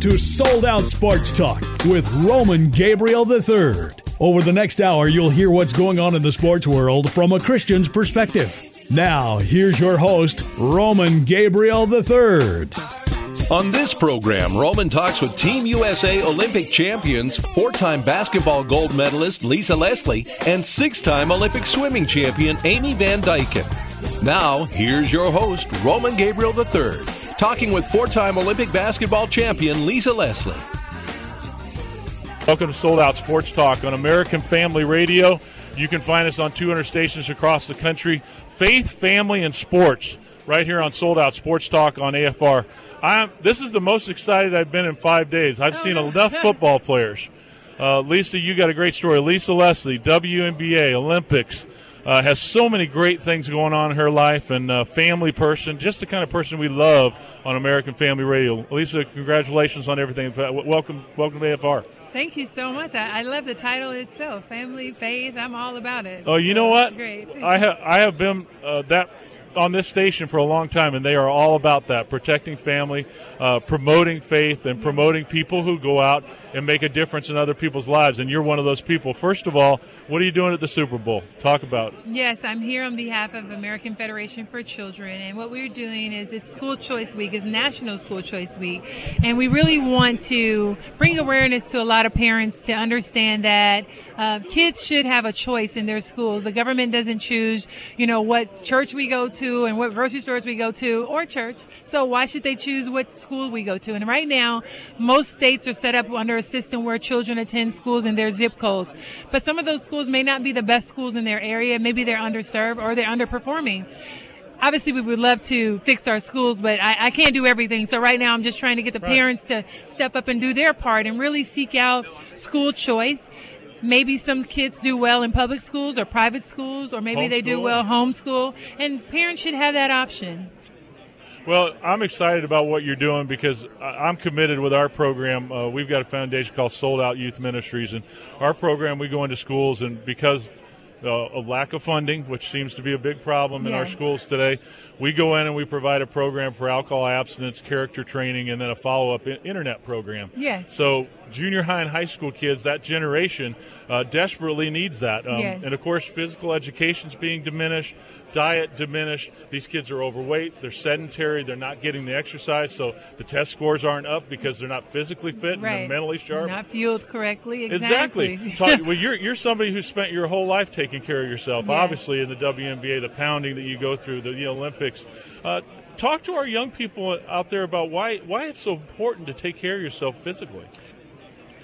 To Sold Out Sports Talk with Roman Gabriel III. Over the next hour, you'll hear what's going on in the sports world from a Christian's perspective. Now, here's your host, Roman Gabriel III. On this program, Roman talks with Team USA Olympic champions, four time basketball gold medalist Lisa Leslie, and six time Olympic swimming champion Amy Van Dyken. Now, here's your host, Roman Gabriel III, talking with four time Olympic basketball champion Lisa Leslie. Welcome to Sold Out Sports Talk on American Family Radio. You can find us on 200 stations across the country. Faith, family, and sports right here on Sold Out Sports Talk on AFR. I'm, this is the most excited I've been in five days. I've seen enough football players. Uh, Lisa, you got a great story. Lisa Leslie, WNBA, Olympics, uh, has so many great things going on in her life and uh, family person, just the kind of person we love on American Family Radio. Lisa, congratulations on everything. Welcome, welcome to AFR. Thank you so much. I, I, love the title itself, family, faith. I'm all about it. Oh, you so know what? Great. I have I have been uh, that on this station for a long time, and they are all about that protecting family, uh, promoting faith, and promoting people who go out and make a difference in other people's lives. And you're one of those people. First of all, what are you doing at the Super Bowl? Talk about it. Yes, I'm here on behalf of American Federation for Children, and what we're doing is it's School Choice Week, it's National School Choice Week, and we really want to bring awareness to a lot of parents to understand that uh, kids should have a choice in their schools. The government doesn't choose, you know, what church we go to and what grocery stores we go to or church. So why should they choose what school we go to? And right now, most states are set up under a system where children attend schools in their zip codes. But some of those schools may not be the best schools in their area. Maybe they're underserved or they're underperforming obviously we would love to fix our schools, but I, I, can't do everything. So right now I'm just trying to get the right. parents to step up and do their part and really seek out school choice. Maybe some kids do well in public schools or private schools, or maybe they do well homeschool, and parents should have that option. Well, I'm excited about what you're doing because I'm committed with our program. Uh, we've got a foundation called Sold Out Youth Ministries, and our program we go into schools, and because uh, of lack of funding, which seems to be a big problem in yes. our schools today, we go in and we provide a program for alcohol abstinence, character training, and then a follow-up internet program. Yes. So junior high and high school kids, that generation, uh, desperately needs that. Um, yes. And of course, physical education is being diminished diet diminished. These kids are overweight. They're sedentary. They're not getting the exercise, so the test scores aren't up because they're not physically fit right. and they're mentally sharp. Not fueled correctly. Exactly. exactly. well, you're you're somebody who spent your whole life taking care of yourself. Yes. Obviously, in the WNBA, the pounding that you go through, the, the Olympics. Uh, talk to our young people out there about why why it's so important to take care of yourself physically.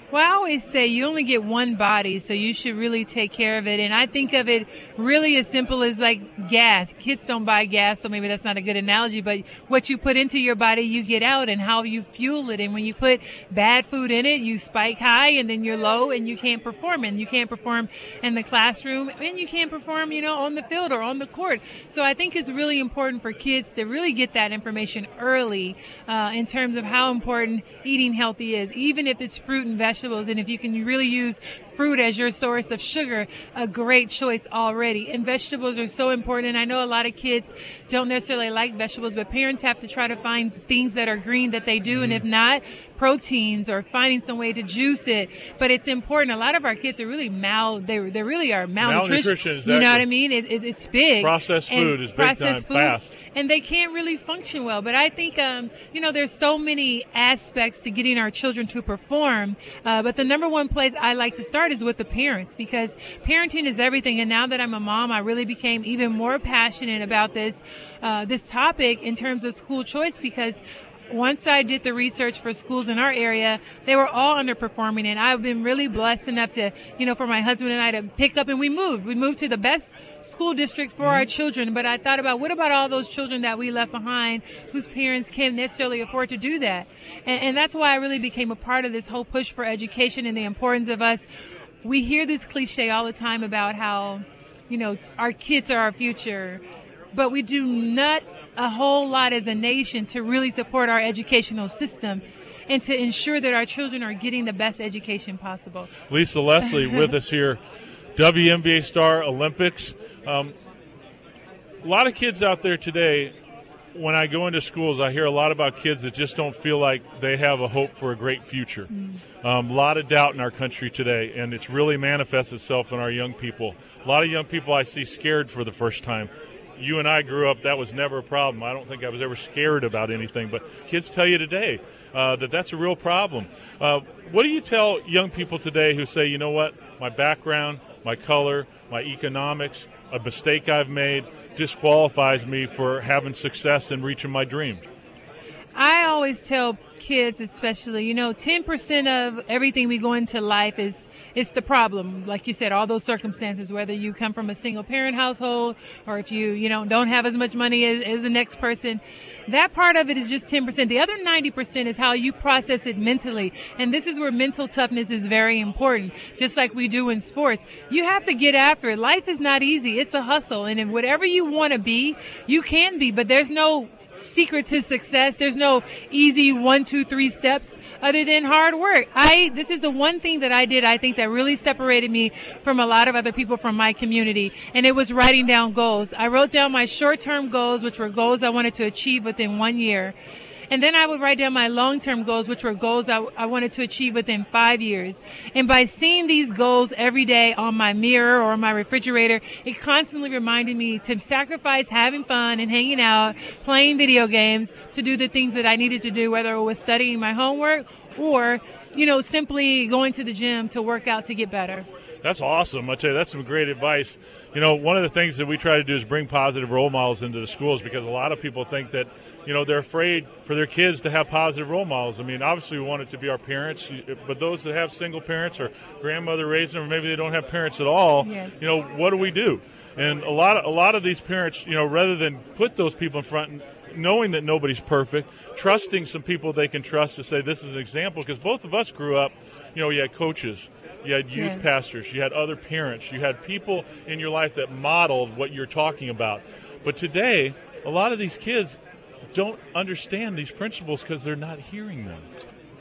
Well, I always say you only get one body, so you should really take care of it. And I think of it really as simple as like gas. Kids don't buy gas, so maybe that's not a good analogy, but what you put into your body, you get out and how you fuel it. And when you put bad food in it, you spike high and then you're low and you can't perform. And you can't perform in the classroom and you can't perform, you know, on the field or on the court. So I think it's really important for kids to really get that information early uh, in terms of how important eating healthy is, even if it's fruit and vegetables vegetables. And if you can really use fruit as your source of sugar, a great choice already. And vegetables are so important. And I know a lot of kids don't necessarily like vegetables, but parents have to try to find things that are green that they do. And if not, proteins or finding some way to juice it. But it's important. A lot of our kids are really mal, they, they really are malnutrition. Malnutrition, exactly. You know what I mean? It, it, it's big. Processed and food is big time, food, fast and they can't really function well. But I think, um, you know, there's so many aspects to getting our children to perform. Uh, but the number one place I like to start is with the parents because parenting is everything. And now that I'm a mom, I really became even more passionate about this, uh, this topic in terms of school choice because once I did the research for schools in our area, they were all underperforming. And I've been really blessed enough to, you know, for my husband and I to pick up and we moved. We moved to the best school district for mm-hmm. our children. But I thought about what about all those children that we left behind whose parents can't necessarily afford to do that? And, and that's why I really became a part of this whole push for education and the importance of us. We hear this cliche all the time about how, you know, our kids are our future, but we do not a whole lot as a nation to really support our educational system and to ensure that our children are getting the best education possible. Lisa Leslie with us here, WNBA star, Olympics. Um, a lot of kids out there today when I go into schools, I hear a lot about kids that just don't feel like they have a hope for a great future. Mm. Um, a lot of doubt in our country today, and it's really manifests itself in our young people. A lot of young people I see scared for the first time. You and I grew up; that was never a problem. I don't think I was ever scared about anything. But kids tell you today uh, that that's a real problem. Uh, what do you tell young people today who say, you know what, my background, my color, my economics, a mistake I've made disqualifies me for having success and reaching my dreams? I always tell kids, especially, you know, 10% of everything we go into life is, is the problem. Like you said, all those circumstances, whether you come from a single parent household or if you, you know, don't have as much money as, as the next person. That part of it is just 10%. The other 90% is how you process it mentally. And this is where mental toughness is very important. Just like we do in sports. You have to get after it. Life is not easy. It's a hustle. And if whatever you want to be, you can be, but there's no secret to success. There's no easy one, two, three steps other than hard work. I, this is the one thing that I did, I think that really separated me from a lot of other people from my community. And it was writing down goals. I wrote down my short term goals, which were goals I wanted to achieve within one year. And then I would write down my long term goals, which were goals I, I, wanted to achieve within five years. And by seeing these goals every day on my mirror or my refrigerator, it constantly reminded me to sacrifice having fun and hanging out, playing video games to do the things that I needed to do, whether it was studying my homework or, you know, simply going to the gym to work out to get better. That's awesome. I tell you, that's some great advice. You know, one of the things that we try to do is bring positive role models into the schools because a lot of people think that you know they're afraid for their kids to have positive role models. I mean, obviously we want it to be our parents, but those that have single parents or grandmother raising them, or maybe they don't have parents at all, yes. you know, what do we do? And a lot of a lot of these parents, you know, rather than put those people in front, and knowing that nobody's perfect, trusting some people they can trust to say this is an example. Because both of us grew up, you know, you had coaches, you had youth yeah. pastors, you had other parents, you had people in your life that modeled what you're talking about. But today, a lot of these kids don't understand these principles because they're not hearing them.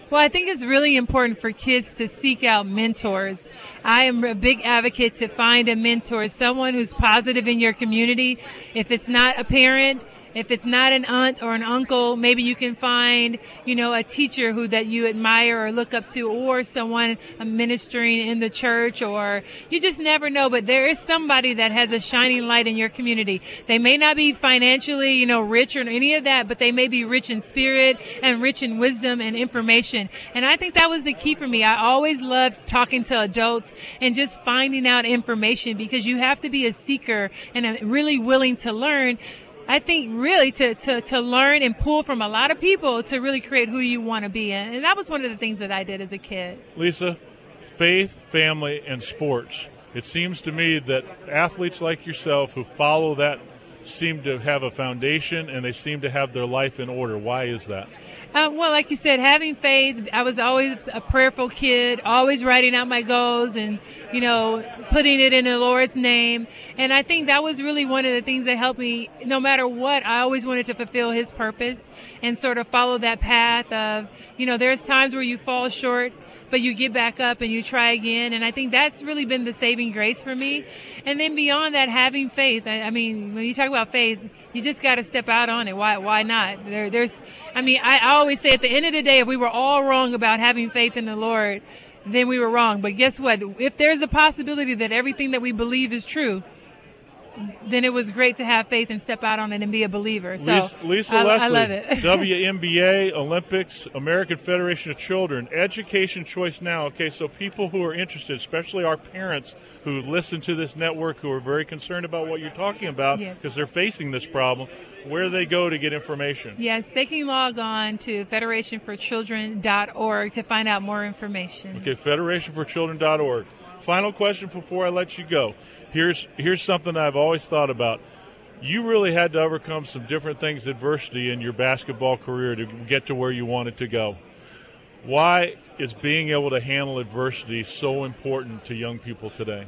Well, I think it's really important for kids to seek out mentors. I am a big advocate to find a mentor, someone who's positive in your community. If it's not a parent, if it's not an aunt or an uncle, maybe you can find, you know, a teacher who that you admire or look up to or someone ministering in the church or you just never know. But there is somebody that has a shining light in your community. They may not be financially, you know, rich or any of that, but they may be rich in spirit and rich in wisdom and information. And I think that was the key for me. I always loved talking to adults and just finding out information because you have to be a seeker and really willing to learn I think really to, to, to learn and pull from a lot of people to really create who you want to be. And, and that was one of the things that I did as a kid. Lisa, faith, family, and sports. It seems to me that athletes like yourself who follow that seem to have a foundation and they seem to have their life in order. Why is that? Uh, well, like you said, having faith. I was always a prayerful kid, always writing out my goals and, you know, putting it in the Lord's name. And I think that was really one of the things that helped me. No matter what, I always wanted to fulfill His purpose and sort of follow that path of, you know, there's times where you fall short but you get back up and you try again. And I think that's really been the saving grace for me. And then beyond that, having faith. I, I mean, when you talk about faith, you just got to step out on it. Why? Why not? There, there's. I mean, I, I always say at the end of the day, if we were all wrong about having faith in the Lord, then we were wrong. But guess what? If there's a possibility that everything that we believe is true, then it was great to have faith and step out on it and be a believer. So Lisa, Lisa I, Leslie, I love it. WNBA, Olympics, American Federation of Children, Education Choice Now. Okay, so people who are interested, especially our parents who listen to this network, who are very concerned about what you're talking about because yes. they're facing this problem, where do they go to get information? Yes, they can log on to federationforchildren.org to find out more information. Okay, federationforchildren.org. Final question before I let you go here's here's something I've always thought about. You really had to overcome some different things, adversity in your basketball career to get to where you wanted to go. Why is being able to handle adversity so important to young people today?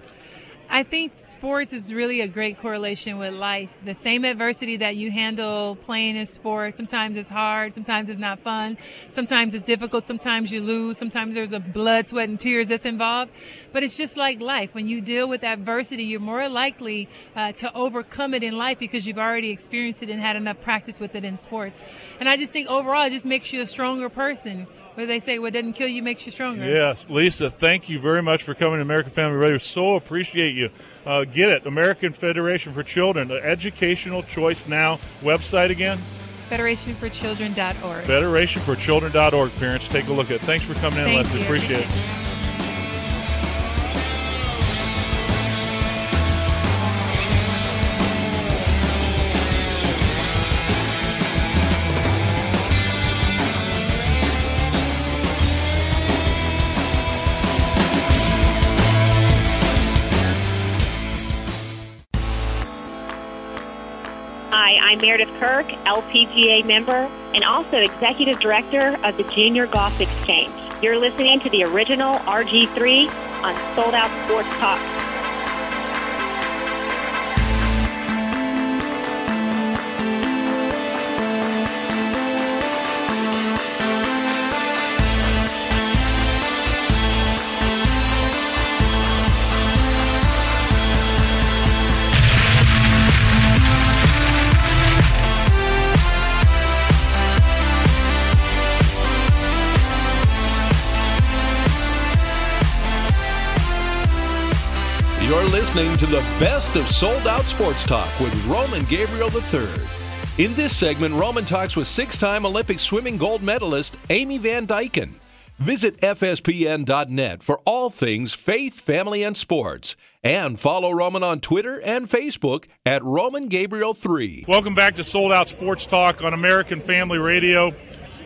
I think sports is really a great correlation with life. The same adversity that you handle playing in sports, sometimes it's hard, sometimes it's not fun, sometimes it's difficult, sometimes you lose, sometimes there's a blood, sweat, and tears that's involved. But it's just like life. When you deal with adversity, you're more likely uh, to overcome it in life because you've already experienced it and had enough practice with it in sports. And I just think overall, it just makes you a stronger person where they say what doesn't kill you makes you stronger. Yes, Lisa, thank you very much for coming to American Family Radio. So appreciate you. Uh, get it, American Federation for Children, the Educational Choice Now website again. FederationForChildren.org. FederationForChildren.org. Parents, take a look at it. Thanks for coming in, Thank Leslie. you. Appreciate it. Kirk, LPGA member, and also Executive Director of the Junior Golf Exchange. You're listening to the original RG3 on Sold Out Sports Talk. Listening to the best of sold out sports talk with Roman Gabriel III. In this segment, Roman talks with six time Olympic swimming gold medalist Amy Van Dyken. Visit FSPN.net for all things faith, family, and sports. And follow Roman on Twitter and Facebook at Roman Gabriel 3. Welcome back to Sold Out Sports Talk on American Family Radio.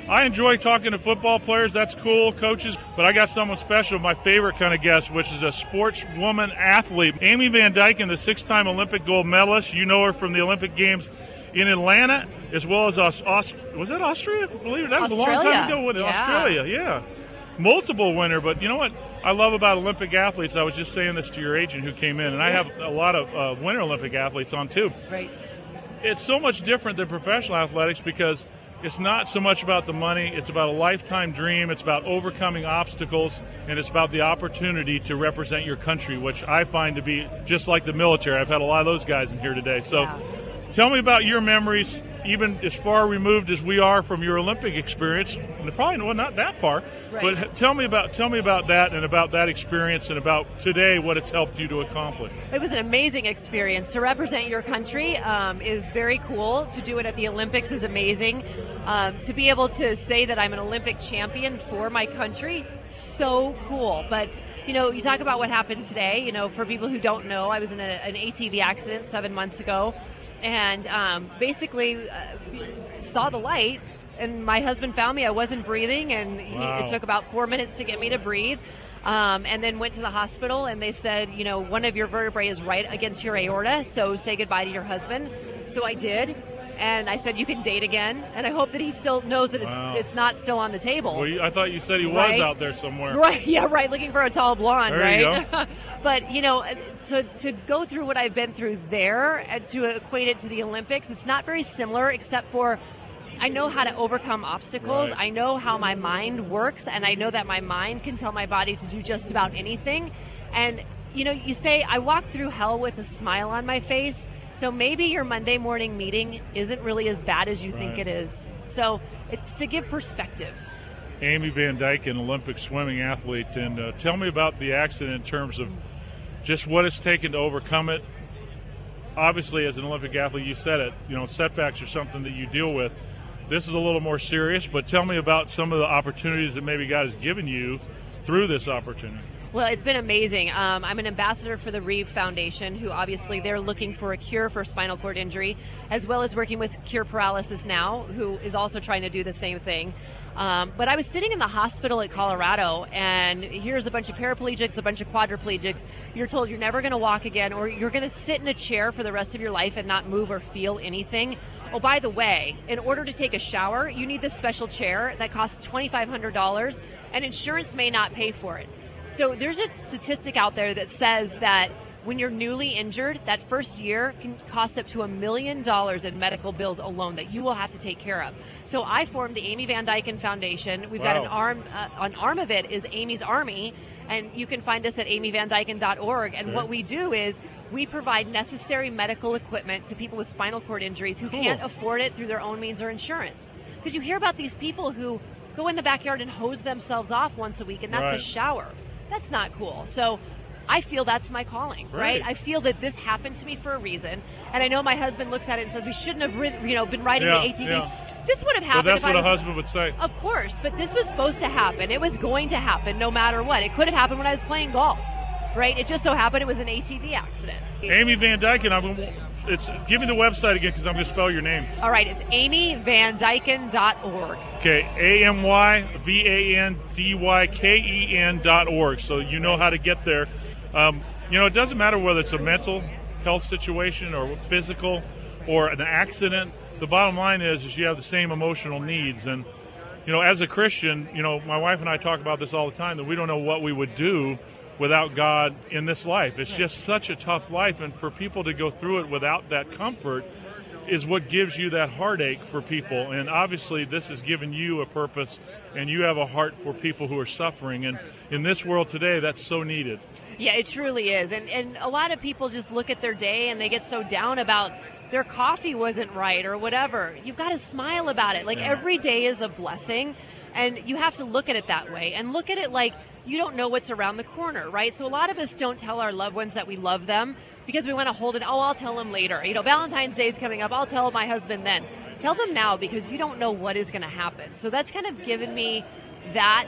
I enjoy talking to football players. That's cool, coaches. But I got someone special, my favorite kind of guest, which is a sportswoman athlete. Amy Van Dyken, the six time Olympic gold medalist. You know her from the Olympic Games in Atlanta, as well as Aus- Aus- was that Austria? I believe it. That was a long time Australia. ago. With Yeah. Australia, yeah. Multiple winner, but you know what I love about Olympic athletes? I was just saying this to your agent who came in, and I have a lot of uh, winter Olympic athletes on too Right. it's so much different than professional athletics because it's not so much about the money it's about a lifetime dream it's about overcoming obstacles and it's about the opportunity to represent your country which i find to be just like the military i've had a lot of those guys in here today so Yeah. tell me about your memories even as far removed as we are from your olympic experience probably well, not that far Right. but tell me about tell me about that and about that experience and about today what it's helped you to accomplish It was an amazing experience. To represent your country um, is very cool. To do it at the Olympics is amazing. Um, to be able to say that I'm an Olympic champion for my country, so cool. But you know, you talk about what happened today. You know, for people who don't know, I was in a, an ATV accident seven months ago, and um, basically uh, saw the light. And my husband found me. I wasn't breathing, and he, Wow. it took about four minutes to get me to breathe. Um, and then went to the hospital, and they said, you know, one of your vertebrae is right against your aorta, so say goodbye to your husband. So I did, and I said you can date again, and I hope that he still knows that it's Wow. it's not still on the table. well, you- i thought you said he was Right. out there somewhere Right, yeah, right. Looking for a tall blonde, There you right? but you know, to to go through what I've been through there and to equate it to the Olympics, it's not very similar, except for I know how to overcome obstacles. Right. I know how my mind works, and I know that my mind can tell my body to do just about anything. And you know, you say I walk through hell with a smile on my face. So maybe your Monday morning meeting isn't really as bad as you think it is. So it's to give perspective. Amy Van Dyke, an Olympic swimming athlete, and uh, tell me about the accident in terms of just what it's taken to overcome it. Obviously, as an Olympic athlete, you said it. You know, setbacks are something that you deal with. This is a little more serious, but tell me about some of the opportunities that maybe God has given you through this opportunity. Well, it's been amazing. Um, I'm an ambassador for the Reeve Foundation, who obviously they're looking for a cure for spinal cord injury, as well as working with Cure Paralysis Now, who is also trying to do the same thing. Um, but I was sitting in the hospital at Colorado, and here's a bunch of paraplegics, a bunch of quadriplegics. You're told you're never going to walk again, or you're going to sit in a chair for the rest of your life and not move or feel anything. Oh, by the way, in order to take a shower, you need this special chair that costs $2,500, and insurance may not pay for it. So there's a statistic out there that says that when you're newly injured, that first year can cost up to a million dollars in medical bills alone that you will have to take care of. So I formed the Amy Van Dyken Foundation. We've got an arm, uh, an arm of it is Amy's Army, and you can find us at amyvandyken.org. And Okay. what we do is we provide necessary medical equipment to people with spinal cord injuries who Cool. can't afford it through their own means or insurance. Because you hear about these people who go in the backyard and hose themselves off once a week, and that's Right. a shower. That's not cool. So I feel that's my calling, right? Right. I feel that this happened to me for a reason, and I know my husband looks at it and says we shouldn't have you know, been riding Yeah, the ATVs. yeah. This would have But happened. that's if I what a husband would say. Of course, but this was supposed to happen. It was going to happen no matter what. It could have happened when I was playing golf, right? It just so happened it was an ATV accident. Amy Van Dyken, I'm gonna, it's give me the website again because I'm going to spell your name. All right, it's amyvandyken.org. Okay, A M Y V A N D Y K E N dot org. So you know how to get there. Um, you know, it doesn't matter whether it's a mental health situation or physical or an accident. The bottom line is, is you have the same emotional needs. And you know, as a Christian, you know, my wife and I talk about this all the time that we don't know what we would do without God in this life. It's just such a tough life, and for people to go through it without that comfort is what gives you that heartache for people. And obviously, this has given you a purpose, and you have a heart for people who are suffering. And in this world today, that's so needed. Yeah, it truly is. And and a lot of people just look at their day and they get so down about their coffee wasn't right or whatever. You've got to smile about it. Like every day is a blessing and you have to look at it that way and look at it like you don't know what's around the corner, right? So a lot of us don't tell our loved ones that we love them because we want to hold it. Oh, I'll tell them later. You know, Valentine's Day is coming up. I'll tell my husband then. Tell them now because you don't know what is going to happen. So that's kind of given me that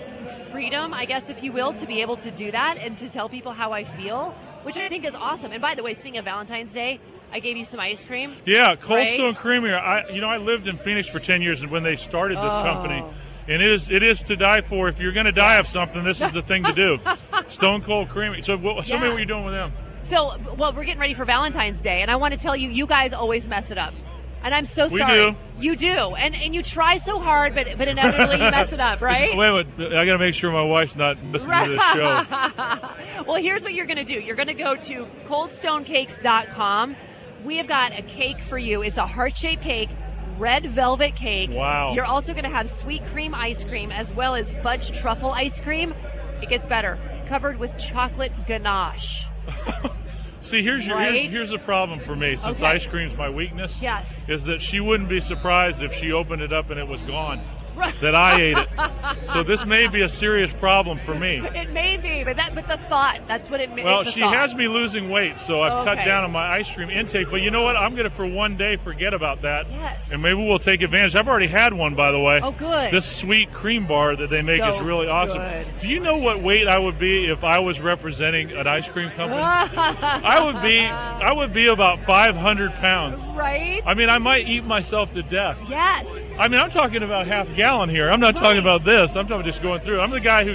freedom, I guess, if you will, to be able to do that and to tell people how I feel, which I think is awesome. And by the way, speaking of Valentine's Day, I gave you some ice cream. Yeah, Cold Right? Stone Creamery. I, you know, I lived in Phoenix for ten years, and when they started this Oh. company, and it is it is to die for. If you're going to die of something, this is the thing to do. Stone Cold Creamery. So, what, tell me Yeah. what you're doing with them. So, well, we're getting ready for Valentine's Day, and I want to tell you, you guys always mess it up. And I'm so We sorry. do. You do. And and you try so hard, but but inevitably you mess it up, right? Wait, wait. I got to make sure my wife's not listening to this show. well, here's what you're going to do. You're going to go to coldstonecakes.com. We have got a cake for you. It's a heart-shaped cake, red velvet cake. Wow. You're also going to have sweet cream ice cream as well as fudge truffle ice cream. It gets better. Covered with chocolate ganache. See, here's your Right? here's, here's the problem for me. Since Okay. ice cream's my weakness, Yes. is that she wouldn't be surprised if she opened it up and it was gone. Right. That I ate it. So this may be a serious problem for me. It may be, but that but the thought, that's what it means. Well, she has me losing weight, so I've cut down on my ice cream intake. But you know what? I'm going to, for one day, forget about that. Yes. And maybe we'll take advantage. I've already had one, by the way. Oh, good. This sweet cream bar that they make So is really awesome. good. Do you know what weight I would be if I was representing an ice cream company? I would be, I would be about 500 pounds. right? I mean, I might eat myself to death. yes. I mean, I'm talking about half gallon here. I'm not talking about this. I'm talking just going through. I'm the guy who,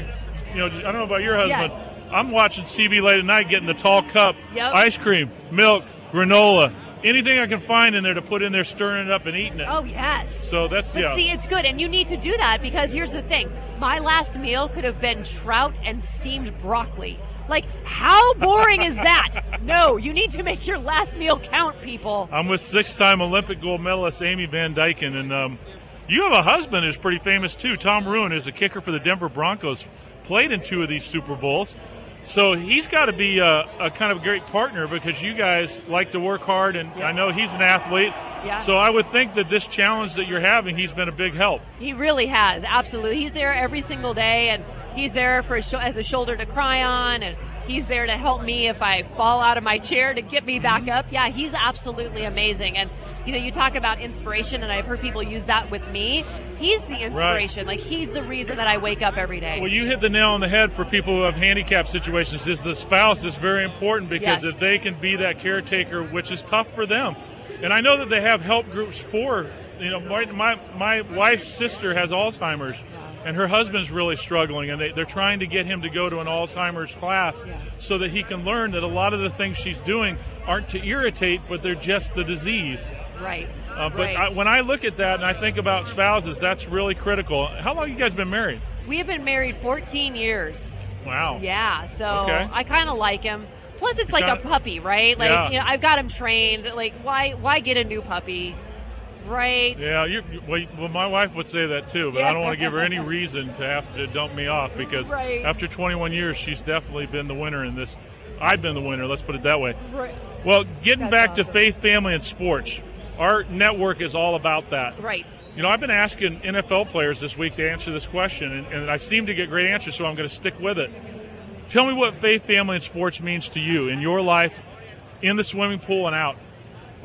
you know, I don't know about your husband. I'm watching CB late at night, getting the tall cup, Yep. ice cream, milk, granola, anything I can find in there to put in there, stirring it up and eating it. Oh yes. So that's But yeah. see, it's good, and you need to do that because here's the thing: my last meal could have been trout and steamed broccoli. Like, how boring is that? No, you need to make your last meal count, people. I'm with six-time Olympic gold medalist Amy Van Dyken, and um, you have a husband who's pretty famous too. Tom Rouen is a kicker for the Denver Broncos. Played in two of these Super Bowls, so he's got to be a, a kind of great partner because you guys like to work hard, and I know he's an athlete. Yeah. So I would think that this challenge that you're having, he's been a big help. He really has, absolutely. He's there every single day, and he's there for a sho- as a shoulder to cry on, and he's there to help me if I fall out of my chair to get me back up. Yeah, he's absolutely amazing. And you know, you talk about inspiration, and I've heard people use that with me. He's the inspiration. Like he's the reason that I wake up every day. Well, you hit the nail on the head for people who have handicap situations. Is the spouse is very important because Yes. if they can be that caretaker, which is tough for them, and I know that they have help groups for. You know, my my, my wife's sister has Alzheimer's, and her husband's really struggling, and they, they're trying to get him to go to an Alzheimer's class so that he can learn that a lot of the things she's doing aren't to irritate, but they're just the disease. right. Uh, but right. I, when I look at that and I think about spouses, that's really critical. How long you guys been married? we have been married 14 years. Wow. Yeah, so Okay. I kind of like him. Plus, it's like kinda- a puppy, right? Like Yeah. you know, I've got him trained. Like, why why get a new puppy, right? Yeah, you, well, my wife would say that too, but I don't want to give her any reason to have to dump me off because Right. after 21 years, she's definitely been the winner in this. I've been the winner. Let's put it that way. Right. Well, getting That's back awesome. to faith, family, and sports, our network is all about that. Right. You know, I've been asking NFL players this week to answer this question, and, and I seem to get great answers, so I'm going to stick with it. Tell me what faith, family, and sports means to you in your life, in the swimming pool and out.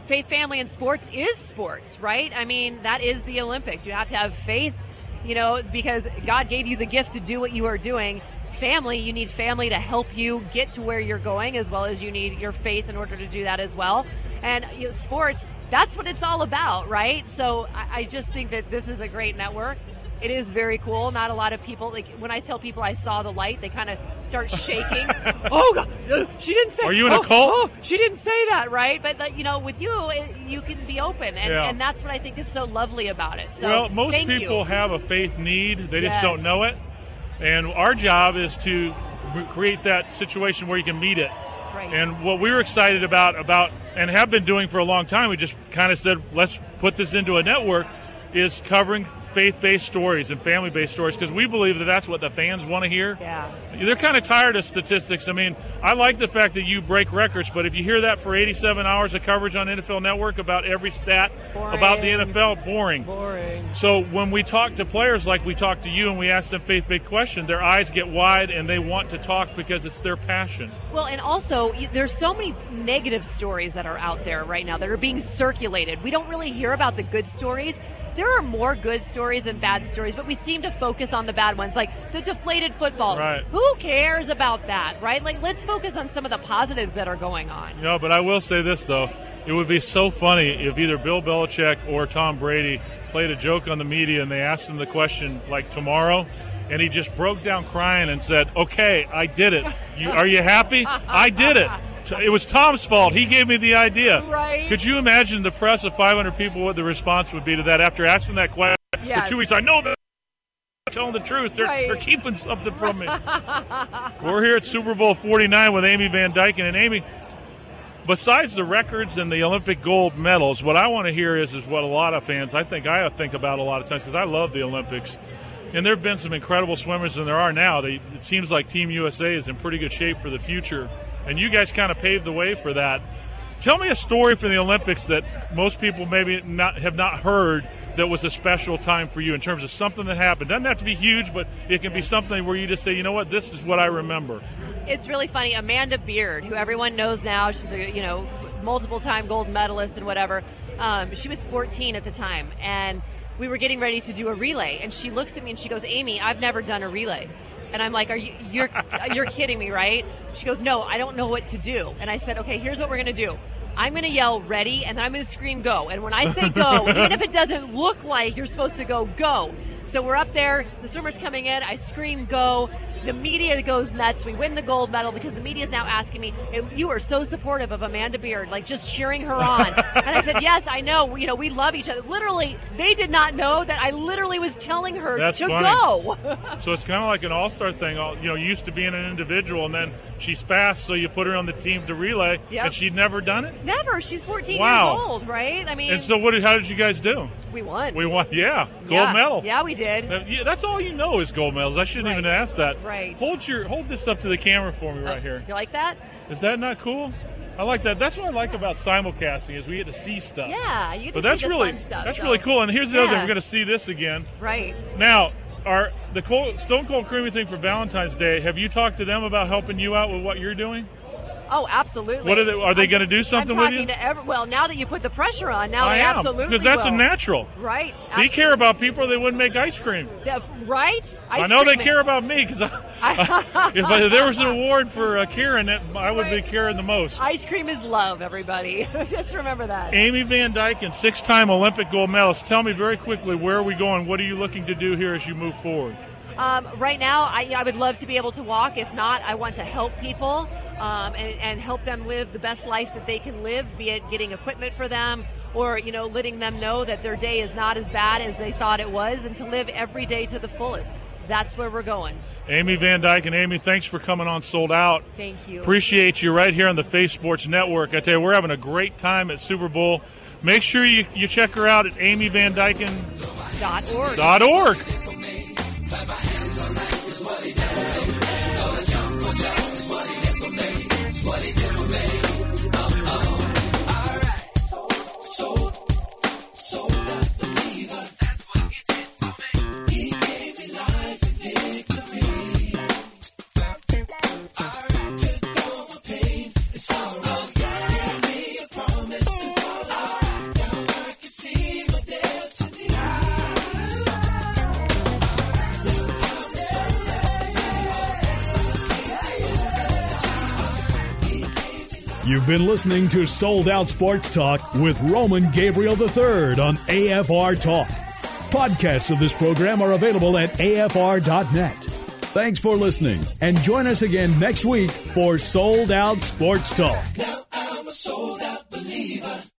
Faith, family, and sports is sports, right? I mean, that is the Olympics. You have to have faith, you know, because God gave you the gift to do what you are doing. Family, you need family to help you get to where you're going, as well as you need your faith in order to do that as well. And you know, sports, that's what it's all about, right? So I, I just think that this is a great network. It is very cool. Not a lot of people like when I tell people I saw the light, they kind of start shaking. oh, God, she didn't say. Are you in a oh, cult? Oh, she didn't say that, right? But you know, with you, it, you can be open, and, Yeah. and that's what I think is so lovely about it. So, well, most people you. have a faith need, they just Yes. don't know it. And our job is to create that situation where you can meet it. Right. And what we were excited about about and have been doing for a long time, we just kind of said, let's put this into a network, is covering faith-based stories and family-based stories because we believe that that's what the fans want to hear. Yeah. They're kind of tired of statistics. I mean, I like the fact that you break records, but if you hear that for 87 hours of coverage on NFL Network about every stat about the NFL, boring. Boring. So when we talk to players like we talk to you and we ask them faith-based question, their eyes get wide and they want to talk because it's their passion. Well, and also, there's so many negative stories that are out there right now that are being circulated. We don't really hear about the good stories. There are more good stories than bad stories, but we seem to focus on the bad ones, like the deflated footballs. Right. Who cares about that, right? Like, let's focus on some of the positives that are going on. No, but I will say this though, it would be so funny if either Bill Belichick or Tom Brady played a joke on the media and they asked him the question like tomorrow, and he just broke down crying and said, "Okay, I did it. You, are you happy? I did it. It was Tom's fault. He gave me the idea." Right. Could you imagine the press of 500 people what the response would be to that after asking that question Yes. for two weeks? I know that. Telling the truth, they're, Right. they're keeping something from me. We're here at Super Bowl 49 with Amy Van Dyken, and Amy, besides the records and the Olympic gold medals, what I want to hear is is what a lot of fans I think I think about a lot of times because I love the Olympics. And there have been some incredible swimmers, and there are now. They, it seems like Team USA is in pretty good shape for the future, and you guys kind of paved the way for that. Tell me a story from the Olympics that most people maybe not have not heard that was a special time for you in terms of something that happened. Doesn't have to be huge, but it can be something where you just say, you know what, this is what I remember. It's really funny. Amanda Beard, who everyone knows now, she's a you know multiple time gold medalist and whatever. Um, she was 14 at the time, and we were getting ready to do a relay, and she looks at me and she goes, "Amy, I've never done a relay." And I'm like, "Are you you're you're kidding me, right?" She goes, "No, I don't know what to do." And I said, "Okay, here's what we're gonna do." I'm going to yell ready and then I'm going to scream go. And when I say go, even if it doesn't look like you're supposed to go, go. So we're up there, the swimmer's coming in, I scream go. The media goes nuts. We win the gold medal because the media is now asking me, "You are so supportive of Amanda Beard, like just cheering her on." and I said, "Yes, I know. You know, we love each other." Literally, they did not know that I literally was telling her That's to funny. go. So it's kind of like an all-star thing. All- You know, used to being an individual, and then she's fast, so you put her on the team to relay, Yep. and she'd never done it. Never. She's 14 Wow. years old, right? I mean, And so, what? Did, how did you guys do? we won. We won. Yeah, gold yeah. medal. Yeah, we did. Yeah, that's all you know is gold medals. I shouldn't even ask that. Right. Hold your hold this up to the camera for me right Uh, here. You like that? Is that not cool? I like that. That's what I like about simulcasting is we get to see stuff. Yeah, you get But that's really fun stuff. that's so- really cool. And here's the other thing: we're going to see this again. Right. Now, our the cold, Stone Cold Creamy thing for Valentine's Day. Have you talked to them about helping you out with what you're doing? Oh, absolutely. What are they- are they gonna do something I'm with talking you? to every, well, now that you put the pressure on, now I they am absolutely because that's a natural. Right. They care about people. They wouldn't make ice cream. Def- right? I know they care about me because if there was an award for uh, Karen, that I would be Right. caring the most. Ice cream is love, everybody. Just remember that. Amy Van Dyken, six-time Olympic gold medalist. Tell me very quickly where are we going? What are you looking to do here as you move forward? Um, right now, I, I would love to be able to walk. If not, I want to help people um, and, and help them live the best life that they can live, be it getting equipment for them or, you know, letting them know that their day is not as bad as they thought it was and to live every day to the fullest. that's where we're going. Amy Van Dyke and Amy, thanks for coming on Sold Out. Thank you. Appreciate you right here on the Faith Sports Network. I tell you, we're having a great time at Super Bowl. Make sure you, you check her out at amyvandyken.org. Dot org. Bye bye. You've been listening to Sold Out Sports Talk with Roman Gabriel III on AFR Talk. Podcasts of this program are available at afr.net. Thanks for listening and join us again next week for Sold Out Sports Talk.